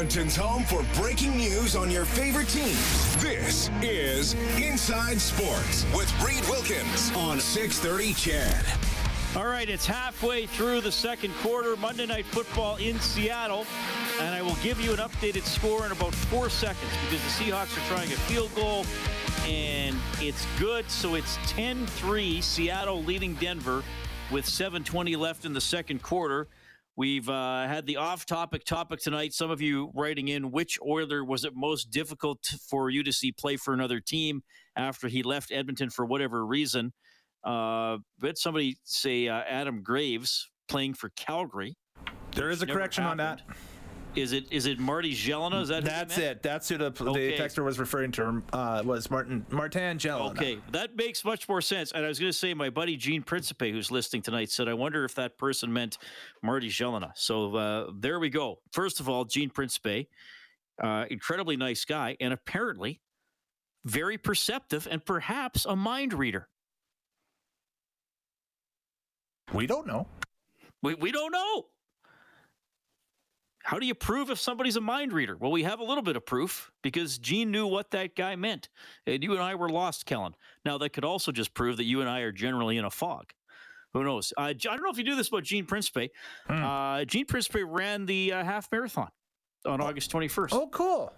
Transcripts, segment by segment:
Edmonton's home for breaking news on your favorite teams. This is Inside Sports with Reed Wilkins on 630 CHED. All right, it's halfway through the second quarter. Monday Night Football in Seattle. And I will give you an updated score in about four seconds because the Seahawks are trying a field goal and it's good. So it's 10 3, Seattle leading Denver with 7.20 left in the second quarter. We've uh, had the off topic topic tonight. Some of you writing in which Oiler was it most difficult for you to see play for another team after he left Edmonton for whatever reason. Uh, but somebody say uh, Adam Graves playing for Calgary. There is a correction on that. Is it is it Marty Gelinas? Is that That's it. That's who the, Okay. the texter was referring to. Uh, was Martin Martin Gelinas. Okay, that makes much more sense. And I was going to say, my buddy Gene Principe, who's listening tonight, said, "I wonder if that person meant Marty Gelinas." So uh, there we go. First of all, Gene Principe, uh, incredibly nice guy, and apparently very perceptive and perhaps a mind reader. We don't know. We we don't know. How do you prove if somebody's a mind reader? Well, we have a little bit of proof because Gene knew what that guy meant. And you and I were lost, Kellen. Now, that could also just prove that you and I are generally in a fog. Who knows? Uh, I don't know if you knew this about Gene Principe. Hmm. Uh, Gene Principe ran the uh, half marathon on August 21st. Oh, cool.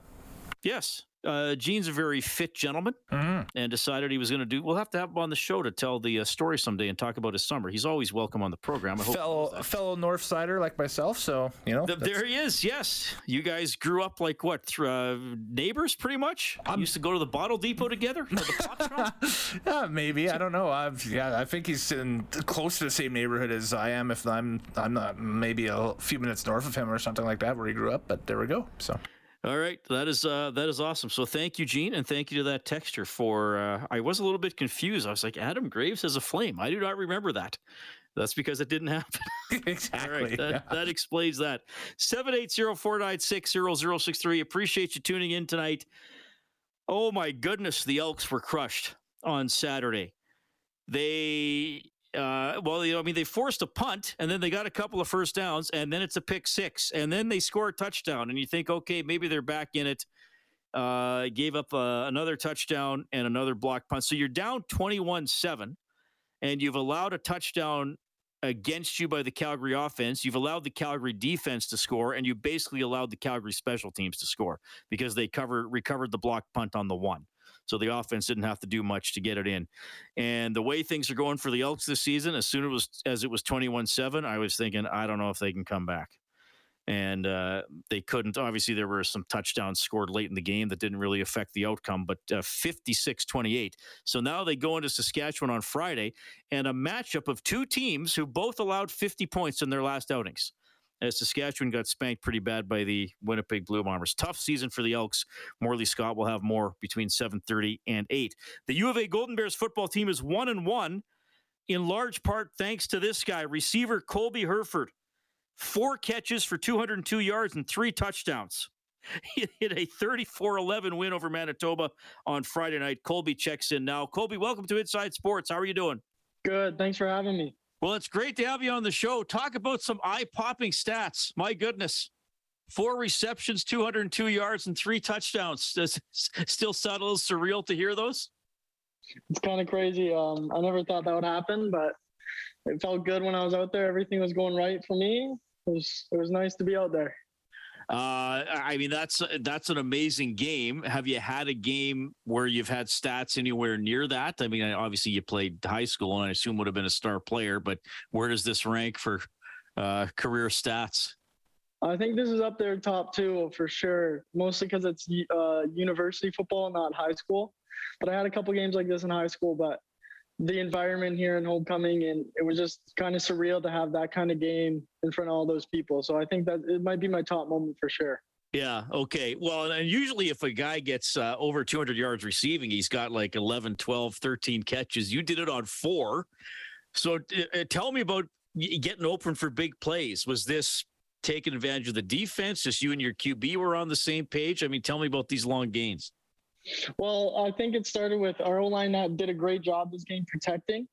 Yes. Uh, Gene's a very fit gentleman Mhm. and decided he was going to do. We'll have to have him on the show to tell the uh, story someday and talk about his summer. He's always welcome on the program. I hope Fellow fellow North Sider like myself. So you know. Th- that's- there he is. Yes, you guys grew up like what? Th- uh, neighbors, pretty much. i used to go to the bottle depot together. The yeah, maybe I don't know. I've yeah, I think he's in close to the same neighborhood as I am. If I'm I'm not maybe a few minutes north of him or something like that, where he grew up. But there we go. So All right, that is uh, that is awesome. So thank you, Gene, and thank you to that texture for. Uh, I was a little bit confused. I was like, Adam Graves has a flame. I do not remember that. That's because it didn't happen. Exactly. right, that, yeah. that explains that. 780-496-0063. Appreciate you tuning in tonight. Oh my goodness, the Elks were crushed on Saturday. They uh, well, you know, I mean, they forced a punt, and then they got a couple of first downs, and then it's a pick six, and then they score a touchdown, and you think, okay, maybe they're back in it. Uh, gave up uh, another touchdown and another block punt, so you're down twenty-one-seven, and you've allowed a touchdown against you by the Calgary offense. You've allowed the Calgary defense to score, and you basically allowed the Calgary special teams to score because they cover recovered the block punt on the one. So the offense didn't have to do much to get it in. And the way things are going for the Elks this season, as soon as it was as it was 21-7, I was thinking, I don't know if they can come back. And uh, they couldn't. Obviously, there were some touchdowns scored late in the game that didn't really affect the outcome, but uh, 56-28. So now they go into Saskatchewan on Friday and a matchup of two teams who both allowed 50 points in their last outings. As Saskatchewan got spanked pretty bad by the Winnipeg Blue Bombers. Tough season for the Elks. Morley Scott will have more between 7:30 and 8. The U of A Golden Bears football team is 1 and 1 in large part thanks to this guy, receiver Colby Herford. Four catches for 202 yards and three touchdowns. He hit a 34-11 win over Manitoba on Friday night. Colby checks in now. Colby, welcome to Inside Sports. How are you doing? Good. Thanks for having me. Well, it's great to have you on the show. Talk about some eye-popping stats. My goodness. Four receptions, 202 yards, and three touchdowns. Does still little surreal to hear those? It's kind of crazy. Um, I never thought that would happen, but it felt good when I was out there. Everything was going right for me. It was it was nice to be out there. Uh, I mean, that's that's an amazing game. Have you had a game where you've had stats anywhere near that? I mean, obviously you played high school, and I assume would have been a star player. But where does this rank for uh, career stats? I think this is up there top two for sure. Mostly because it's uh, university football, not high school. But I had a couple games like this in high school. But the environment here in homecoming, and it was just kind of surreal to have that kind of game in front of all those people. So I think that it might be my top moment for sure. Yeah. Okay. Well, and usually if a guy gets uh, over 200 yards receiving, he's got like 11, 12, 13 catches. You did it on four. So uh, tell me about getting open for big plays. Was this taking advantage of the defense? Just you and your QB were on the same page? I mean, tell me about these long gains. Well, I think it started with our O line that did a great job this game protecting,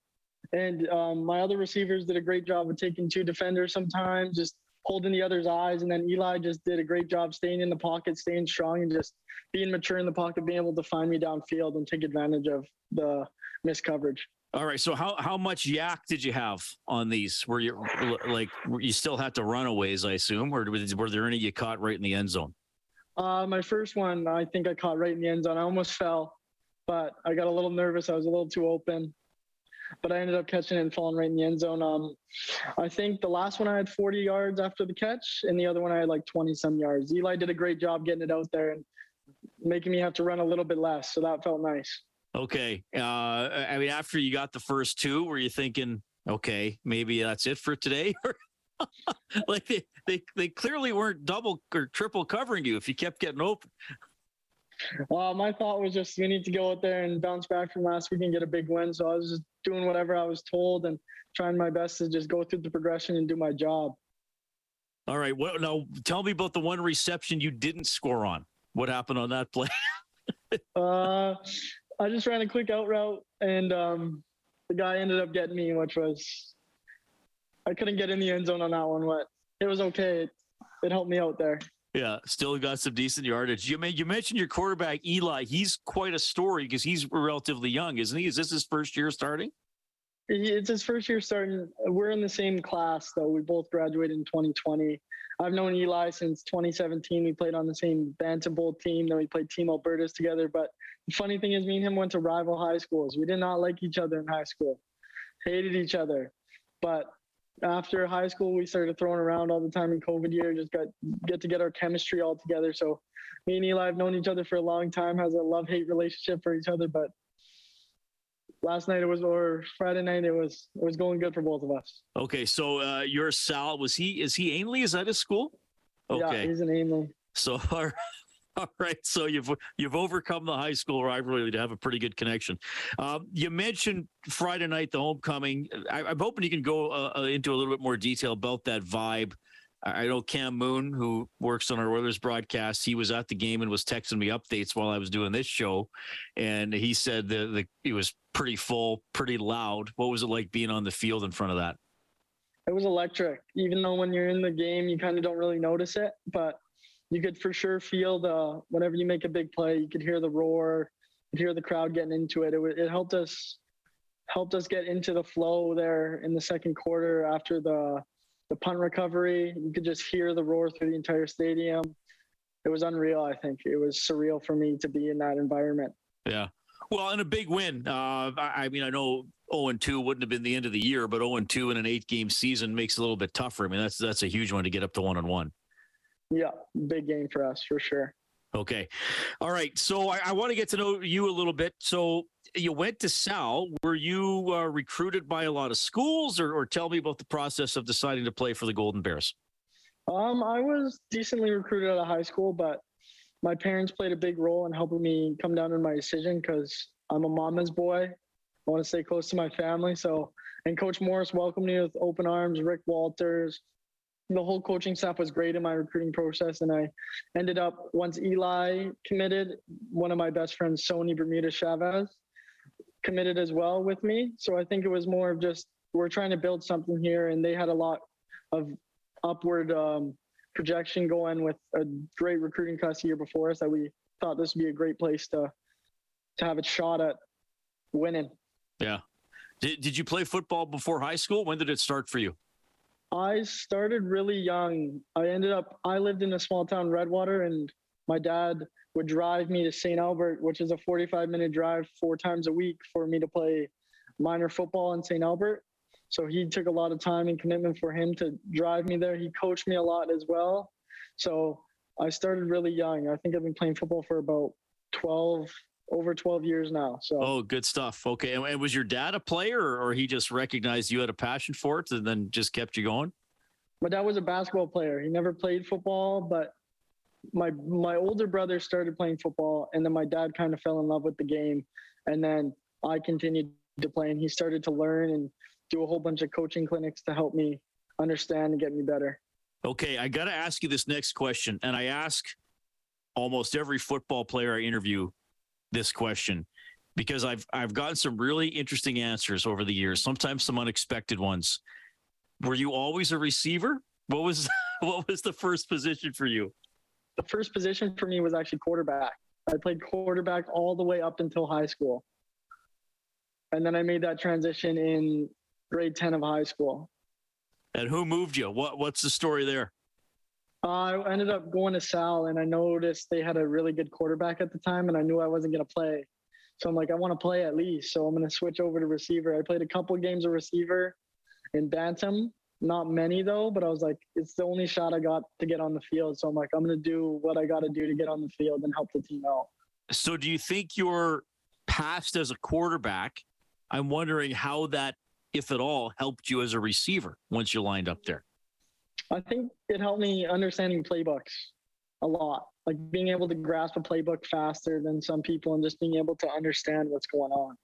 and um, my other receivers did a great job of taking two defenders sometimes, just holding the other's eyes, and then Eli just did a great job staying in the pocket, staying strong, and just being mature in the pocket, being able to find me downfield and take advantage of the missed coverage. All right. So how how much YAC did you have on these? Were you like you still had to run a ways, I assume, or were there any you caught right in the end zone? Uh, my first one, I think I caught right in the end zone. I almost fell, but I got a little nervous. I was a little too open, but I ended up catching it and falling right in the end zone. Um, I think the last one I had 40 yards after the catch, and the other one I had like 20 some yards. Eli did a great job getting it out there and making me have to run a little bit less, so that felt nice. Okay. Uh, I mean, after you got the first two, were you thinking, okay, maybe that's it for today? like they, they they clearly weren't double or triple covering you if you kept getting open. Well, my thought was just we need to go out there and bounce back from last week and get a big win. So I was just doing whatever I was told and trying my best to just go through the progression and do my job. All right. Well, now tell me about the one reception you didn't score on. What happened on that play? uh, I just ran a quick out route and um, the guy ended up getting me, which was I couldn't get in the end zone on that one, but it was okay. It, it helped me out there. Yeah, still got some decent yardage. You may, you mentioned your quarterback Eli. He's quite a story because he's relatively young, isn't he? Is this his first year starting? It's his first year starting. We're in the same class though. We both graduated in 2020. I've known Eli since 2017. We played on the same Bantam Bowl team. Then we played Team Alberta's together. But the funny thing is, me and him went to rival high schools. We did not like each other in high school, hated each other. But after high school, we started throwing around all the time in COVID year. Just got get to get our chemistry all together. So me and Eli have known each other for a long time. Has a love hate relationship for each other. But last night it was or Friday night it was it was going good for both of us. Okay, so uh, your Sal was he is he Ainlay? Is that his school? Okay, yeah, he's an Ainlay. So all right, so you've you've overcome the high school rivalry to have a pretty good connection. Uh, you mentioned Friday night, the homecoming. I, am hoping you can go uh, uh, into a little bit more detail about that vibe. I know Cam Moon, who works on our Oilers broadcast, he was at the game and was texting me updates while I was doing this show, and he said the the it was pretty full, pretty loud. What was it like being on the field in front of that? It was electric. Even though when you're in the game, you kind of don't really notice it, but you could for sure feel the whenever you make a big play, you could hear the roar, you hear the crowd getting into it. It, it helped us helped us get into the flow there in the second quarter after the the punt recovery. You could just hear the roar through the entire stadium. It was unreal. I think it was surreal for me to be in that environment. Yeah. Well, and a big win. Uh, I, I mean, I know 0 and 2 wouldn't have been the end of the year, but 0 and 2 in an eight game season makes it a little bit tougher. I mean, that's that's a huge one to get up to one on one. Yeah, big game for us for sure. Okay. All right. So I, I want to get to know you a little bit. So you went to Sal. Were you uh, recruited by a lot of schools, or, or tell me about the process of deciding to play for the Golden Bears? Um, I was decently recruited out of high school, but my parents played a big role in helping me come down in my decision because I'm a mama's boy. I want to stay close to my family. So, and Coach Morris welcomed me with open arms. Rick Walters, the whole coaching staff was great in my recruiting process. And I ended up, once Eli committed, one of my best friends, Sony Bermuda Chavez, committed as well with me. So I think it was more of just, we're trying to build something here. And they had a lot of upward um, projection going with a great recruiting class year before us that we thought this would be a great place to, to have a shot at winning. Yeah. Did, did you play football before high school? When did it start for you? I started really young. I ended up, I lived in a small town, Redwater, and my dad would drive me to St. Albert, which is a 45 minute drive four times a week for me to play minor football in St. Albert. So he took a lot of time and commitment for him to drive me there. He coached me a lot as well. So I started really young. I think I've been playing football for about 12, over 12 years now. So oh, good stuff. Okay, and, was your dad a player, or, or he just recognized you had a passion for it and then just kept you going? My dad was a basketball player. He never played football, but my my older brother started playing football, and then my dad kind of fell in love with the game, and then I continued to play, and he started to learn and do a whole bunch of coaching clinics to help me understand and get me better. Okay, I got to ask you this next question, and I ask almost every football player I interview this question because I've I've gotten some really interesting answers over the years. Sometimes some unexpected ones. Were you always a receiver? What was what was the first position for you? The first position for me was actually quarterback. I played quarterback all the way up until high school. And then I made that transition in grade 10 of high school. And who moved you? What what's the story there? I ended up going to Sal, and I noticed they had a really good quarterback at the time, and I knew I wasn't going to play. So I'm like, I want to play at least. So I'm going to switch over to receiver. I played a couple games of receiver in Bantam, not many though, but I was like, it's the only shot I got to get on the field. So I'm like, I'm going to do what I got to do to get on the field and help the team out. So do you think you're past as a quarterback? I'm wondering how that, if at all, helped you as a receiver once you lined up there. I think it helped me understanding playbooks a lot, like being able to grasp a playbook faster than some people and just being able to understand what's going on.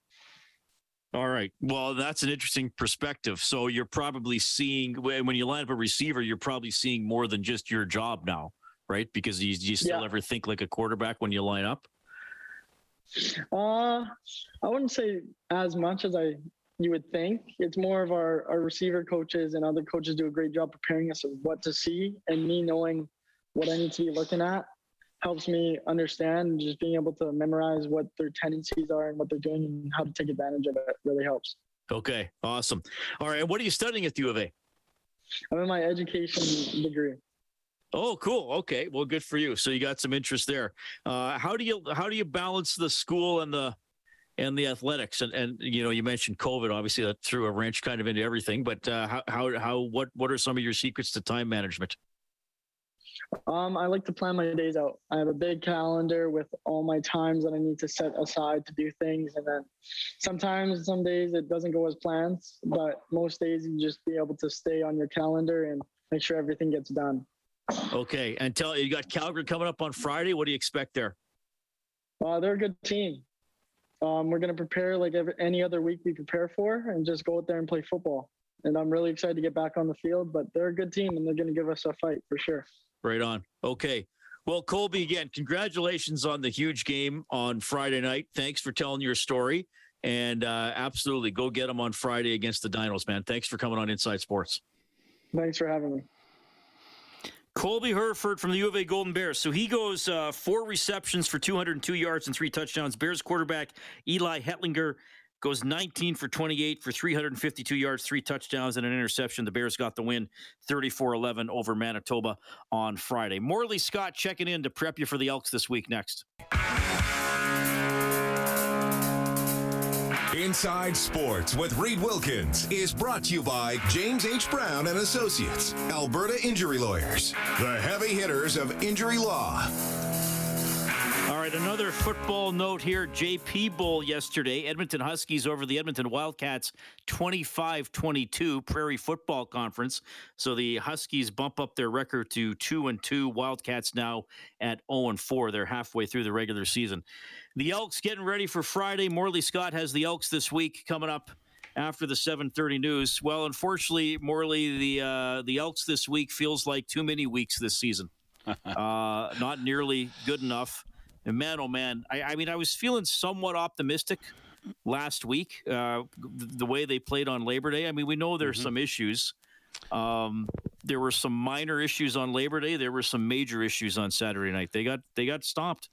All right. Well, that's an interesting perspective. So you're probably seeing when you line up a receiver, you're probably seeing more than just your job now, right? Because you, you still Yeah. ever think like a quarterback when you line up. Uh, I wouldn't say as much as I you would think. It's more of our, our receiver coaches and other coaches do a great job preparing us of what to see, and me knowing what I need to be looking at helps me understand. and Just being able to memorize what their tendencies are and what they're doing and how to take advantage of it really helps. Okay. Awesome. All right. What are you studying at the U of A? I'm in my education degree. Oh, cool. Okay. Well, good for you. So you got some interest there. Uh, how do you how do you balance the school and the and the athletics? And and you know, you mentioned COVID. Obviously, that threw a wrench kind of into everything. But uh, how how how what what are some of your secrets to time management? Um, I like to plan my days out. I have a big calendar with all my times that I need to set aside to do things, and then sometimes, some days it doesn't go as planned, but most days you just be able to stay on your calendar and make sure everything gets done. Okay. And tell you got Calgary coming up on Friday. What do you expect there? Uh, they're a good team. Um, we're gonna prepare like every, any other week we prepare for, and just go out there and play football. And I'm really excited to get back on the field. But they're a good team, and they're gonna give us a fight for sure. Right on. Okay. Well, Colby, again, congratulations on the huge game on Friday night. Thanks for telling your story. And uh, absolutely, go get them on Friday against the Dinos, man. Thanks for coming on Inside Sports. Thanks for having me. Colby Herford from the U of A Golden Bears. So he goes uh, four receptions for 202 yards and three touchdowns. Bears quarterback Eli Hetlinger goes 19 for 28 for 352 yards, three touchdowns, and an interception. The Bears got the win 34 11 over Manitoba on Friday. Morley Scott checking in to prep you for the Elks this week next. Inside Sports with Reed Wilkins is brought to you by James H. Brown and Associates, Alberta Injury Lawyers, the heavy hitters of injury law. All right, another football note here. JP Bowl yesterday. Edmonton Huskies over the Edmonton Wildcats 25 22 Prairie Football Conference. So the Huskies bump up their record to 2 and 2. Wildcats now at 0 and 4. They're halfway through the regular season. The Elks getting ready for Friday. Morley Scott has the Elks this week coming up after the 7:30 news. Well, unfortunately, Morley, the uh, the Elks this week feels like too many weeks this season. uh, not nearly good enough. And man, oh man, I, I mean, I was feeling somewhat optimistic last week. Uh, the way they played on Labor Day. I mean, we know there's some issues. Um, there were some minor issues on Labor Day. There were some major issues on Saturday night. They got they got stomped.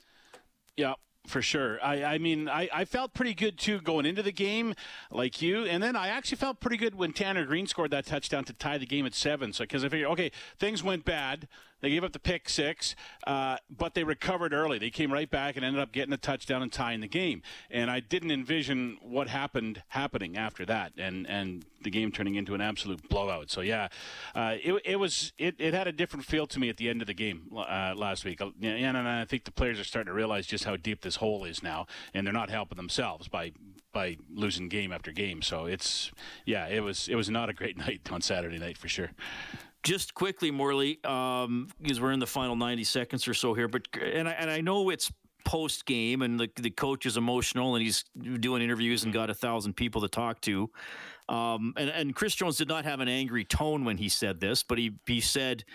Yeah, for sure. I, I mean, I, I felt pretty good too going into the game, like you. And then I actually felt pretty good when Tanner Green scored that touchdown to tie the game at seven. So, because I figured, okay, things went bad. They gave up the pick six, uh, but they recovered early. They came right back and ended up getting a touchdown and tying the game. And I didn't envision what happened happening after that, and and the game turning into an absolute blowout. So yeah, uh, it, it was it, it had a different feel to me at the end of the game uh, last week. Yeah, and I think the players are starting to realize just how deep this hole is now, and they're not helping themselves by by losing game after game. So it's yeah, it was it was not a great night on Saturday night for sure. Just quickly, Morley, um, because we're in the final 90 seconds or so here, but and I, and I know it's post game and the the coach is emotional and he's doing interviews and got a thousand people to talk to. Um, and, and Chris Jones did not have an angry tone when he said this, but he he said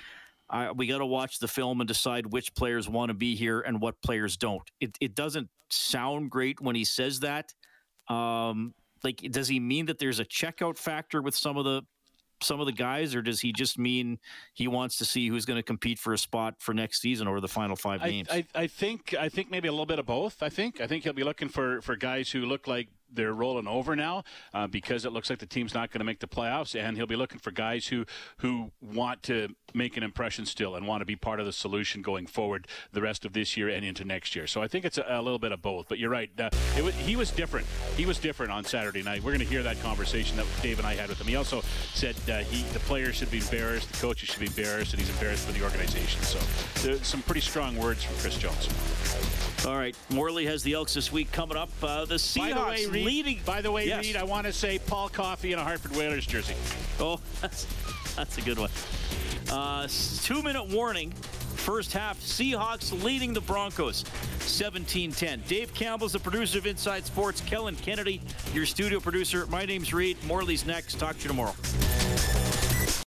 I, we got to watch the film and decide which players want to be here and what players don't. It, it doesn't sound great when he says that. Um, like, does he mean that there's a checkout factor with some of the some of the guys, or does he just mean he wants to see who's going to compete for a spot for next season over the final five I, games? I, I think I think maybe a little bit of both. I think I think he'll be looking for for guys who look like they're rolling over now uh, because it looks like the team's not going to make the playoffs, and he'll be looking for guys who who want to make an impression still and want to be part of the solution going forward the rest of this year and into next year. So I think it's a, a little bit of both. But you're right, uh, was, he was different. He was different on Saturday night. We're going to hear that conversation that Dave and I had with him. He also said uh, he the players should be embarrassed, the coaches should be embarrassed, and he's embarrassed for the organization. So some pretty strong words from Chris Jones. All right, Morley has the Elks this week coming up. Uh, the Seahawks By the way, Reed, leading. By the way, Yes. Reed, I want to say Paul Coffey in a Hartford Whalers jersey. Oh, that's, that's a good one. Uh, two minute warning. First half, Seahawks leading the Broncos 17 10. Dave Campbell's the producer of Inside Sports. Kellen Kennedy, your studio producer. My name's Reed. Morley's next. Talk to you tomorrow.